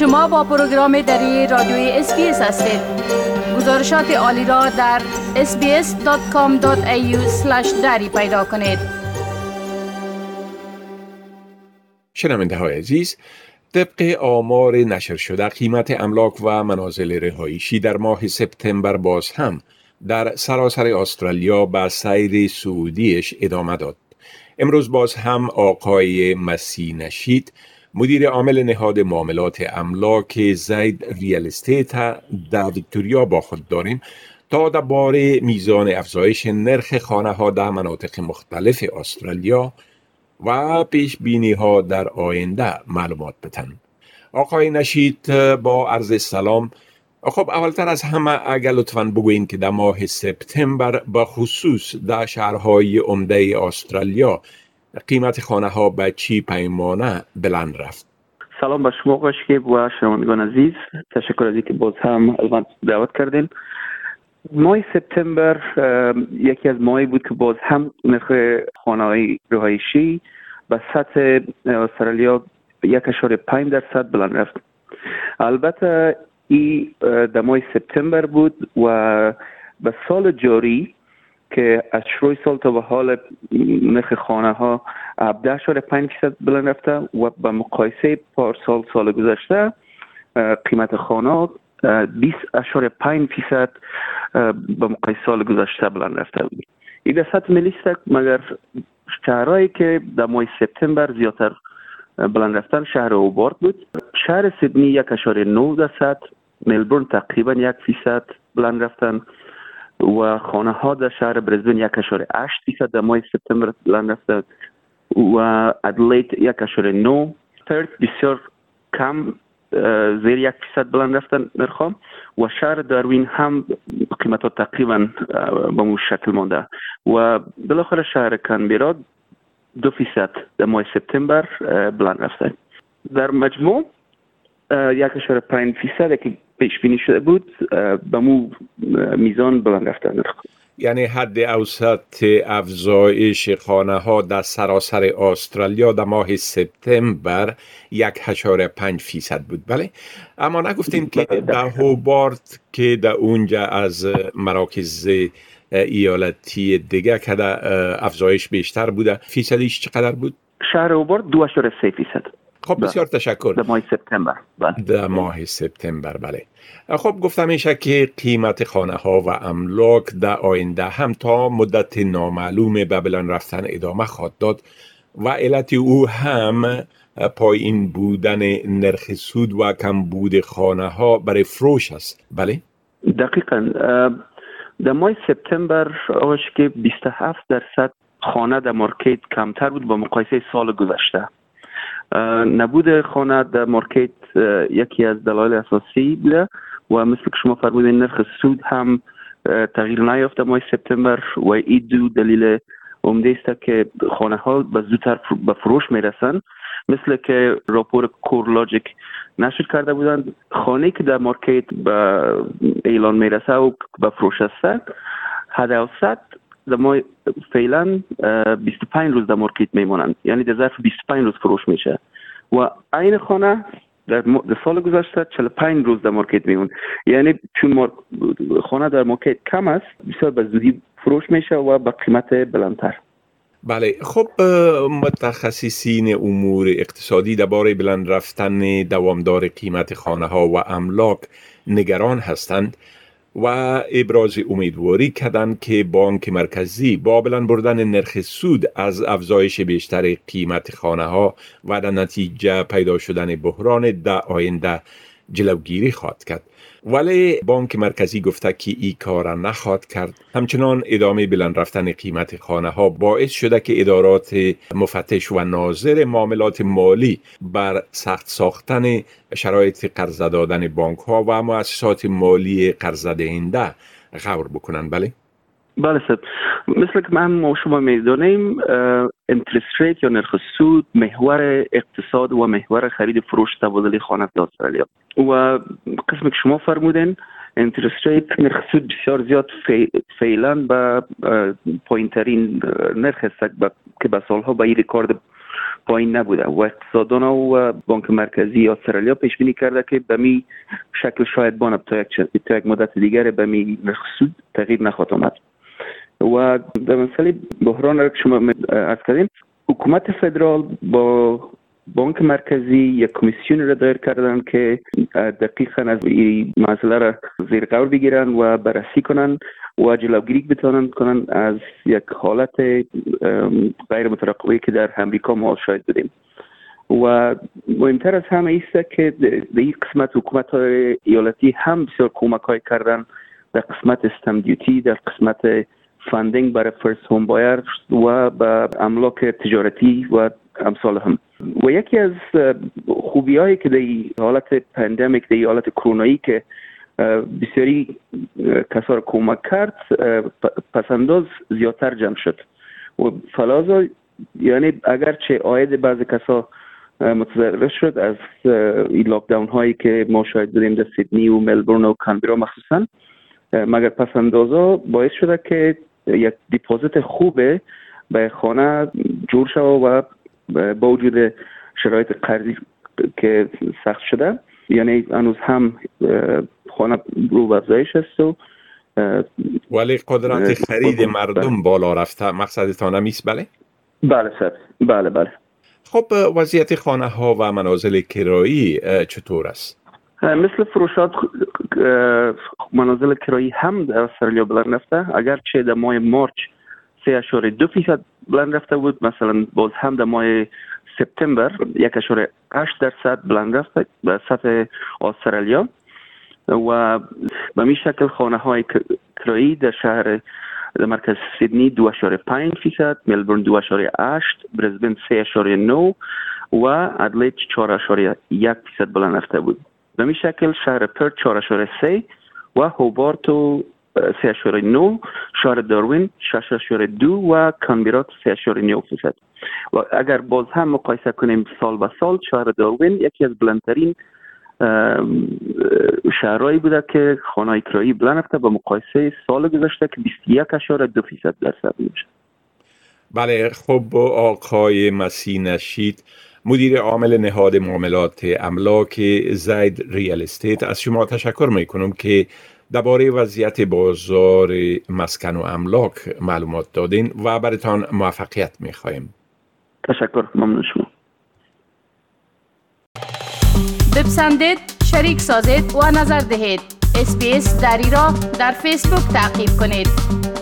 شما با پروگرام دری رادیوی SBS هستید گزارشات عالی را در sbs.com.au دری پیدا کنید شنونده های عزیز طبق آمار نشر شده قیمت املاک و منازل رهایشی در ماه سپتامبر باز هم در سراسر استرالیا به سیر صعودیش ادامه داد. امروز باز هم آقای مسی نشید مدیر عامل نهاد معاملات املاک زید ریال استیت در ویکتوریا با خود داریم. تا درباره میزان افزایش نرخ خانه ها در مناطق مختلف استرالیا و پیش بینی ها در آینده معلومات بتن. آقای نشید با عرض سلام. خب اولتر از همه اگر لطفا بگوین که در ماه سپتامبر به خصوص در شهرهای عمده استرالیا قیمت خانه ها به چی پیمانه بلند رفت؟ سلام به شما قشکیب و شنوندگان عزیز. تشکر از اینکه باز هم دعوت کردین. ماه سپتامبر یکی از ماهی بود که باز هم نرخ خانه های رهایشی به سطح استرالیا یک اشاره پنج درصد بلند رفت. البته ای در ماه سپتامبر بود و به سال جاری که از شروع سال تا به حال نرخ خانه ها 17.5 فیصد بلند رفته و به مقایسه پار سال گذشته قیمت خانه 20.5 فیصد به مقایسه سال گذشته بلند رفته بود. این در سطح ملی مگر شهرهایی که در ماه سپتامبر زیادتر بلند رفتن شهر اوبارد بود؟ شهر سیدنی یک اشاره 9 درصد ملبورن تقریبا یک فیصد بلند رفتن. و خانه ها در شهر برزبن یک اشاره 8 فیصد در ماه سپتامبر بلند رفتن و ادلیت یک اشاره 9 پرت بسیار کم زیر یک فیصد بلند رفتن نرخام. و شهر داروین هم قیمت ها تقریبا به مو شکل مانده. و بالاخره شهر کنبرا دو فیصد در ماه سپتامبر بلند رفتن در مجموع یک اشاره پنج فیصد که پیش بینی شده بود به مو میزان بلند رفتن. یعنی حد اوسط افزایش خانه ها در سراسر استرالیا در ماه سپتامبر یک هشاره پنج فیصد بود. بله؟ اما نگفتیم که در هوبارت که در اونجا از مراکز ایالتی دیگه که افزایش بیشتر بوده فیصدیش چقدر بود؟ شهر هوبارت دو فیصد. خب بسیار تشکر. در ماه سپتامبر. بله. در ماه سپتامبر بله. خب گفتم میشه که قیمت خانه ها و املاک در آینده هم تا مدت نامعلوم به بلند رفتن ادامه خواهد داد و علت او هم پایین بودن نرخ سود و کم بود خانه ها برای فروش است. بله؟ دقیقا. در ماه سپتامبر آقاش که 27 درصد خانه در مارکت کمتر بود با مقایسه سال گذشته. نبود خانه در مارکت یکی از دلایل اساسی بوده و مثل که شما فرمودین نرخ سود هم تغییر نیافته ماه سپتامبر و این دو دلیل عمده است که خانه ها به زودتر به فروش می‌رسن. مثل که راپور کورلاجیک نشر کرده بودند خانه که در market به اعلان می‌رسه و به فروش است حد اوسط در ما فعلا 25 روز در market میمونند یعنی در ظرف 25 روز فروش میشه. و این خانه در, سال گذشته 45 روز در market میموند یعنی چون خانه در market کم است بسیار به زودی فروش میشه و به قیمت بلندتر. بله. خب متخصصین امور اقتصادی درباره بلند رفتن دوامدار قیمت خانه ها و املاک نگران هستند. و ابراز امیدواری کردند که بانک مرکزی با بلند بردن نرخ سود از افزایش بیشتر قیمت خانه ها و در نتیجه پیدا شدن بحران در آینده جلوگیری خواهد کرد. ولی بانک مرکزی گفته که این کار نخواهد کرد. همچنان ادامه بلند رفتن قیمت خانه ها باعث شده که ادارات مفتش و ناظر معاملات مالی بر سخت ساختن شرایط قرض دادن بانک ها و مؤسسات مالی قرض دهنده غور بکنن بله؟ بله صاحب مثل که من شما می‌دانیم interest rate یا نرخ سود محور اقتصاد و محور خرید فروش تبادل خانه در استرالیا. و قسم که شما فرمودین interest rate نرخ سود بسیار زیاد فعلا به پایین ترین نرخ است که به سالها به این ریکارد پایین نبوده. و اقتصاددان و بانک مرکزی استرالیا پیش بینی کرده که به می شکل شاید بانه تا یک, تا یک مدت دیگر به می سود تغییر نخواهد آمد. و در مسئله بحران را که شما ارز کردیم حکومت فدرال با بانک مرکزی یک کمیسیون را دایر کردن که دقیقا از این مسئله را زیر قول بگیرن و بررسی کنن و جلوگیری بتونن کنن از یک حالت غیر مترقبه که در امریکا ما شاهد بودیم. و مهمتر از همه ایست که در این قسمت حکومت های ایالتی هم بسیار کمک های کردن در قسمت stamp duty در قسمت funding برای first home buyer و به املاک تجارتی و امثال هم و یکی از خوبی هایی که در حالت pandemic در حالت کرونایی که بسیاری کسا را کمک کرد پسنداز زیادتر جمع شد و فلازا یعنی اگرچه آید بعض کسا متضرر شد از این لاکداون هایی که ما شاید بودیم در سیدنی و ملبورن و کانبرا مخصوصا مگر پسندازا باعث شده که یک دیپوزیت خوبه به خانه جور شده و با وجود شرایط قرضی که سخت شده. یعنی هنوز هم خانه رو افزایش است و ولی قدرت خرید مردم بالا رفته. مقصدتان همیست بله؟ بله سر. بله بله. خب وضعیت خانه ها و منازل کرایی چطور است؟ مثل فروشات منازل کرایی هم در استرالیا بلند رفته. اگرچه در ماه مارچ سه اشاره دو فیصد بلند رفته بود مثلا باز هم در ماه سپتامبر یک اشاره 8 درصد بلند رفته به سطح استرالیا. و به می شکل خانه های کرایی در شهر در مرکز سیدنی دو اشاره پنج فیصد ملبورن دو اشاره اشت برزبن سه اشاره نو و ادلیت چهار اشاره یک فیصد بلند رفته بود. به می شکل شهر پرت چهار اشاره سه و هوبارت و سه اشاره نو شهر داروین شش اشاره دو و کانبیرات سه اشاره نو فیصد. و اگر باز هم مقایسه کنیم سال به سال شهر داروین یکی از بلندترین شهرهایی بوده که خانه کرایی بلند رفته با مقایسه سال گذشته که 21 اشاره دو فیصد درصد میشه. بله خب آقای مسیح نشید مدیر عامل نهاد معاملات املاک زید real estate از شما تشکر می‌کنم که درباره وضعیت بازار مسکن و املاک معلومات دادین و برتان موفقیت می‌خواهیم تشکر ممنون شما. بپسندید شریک سازید و نظر دهید. SBS دری را در فیسبوک تعقیب کنید.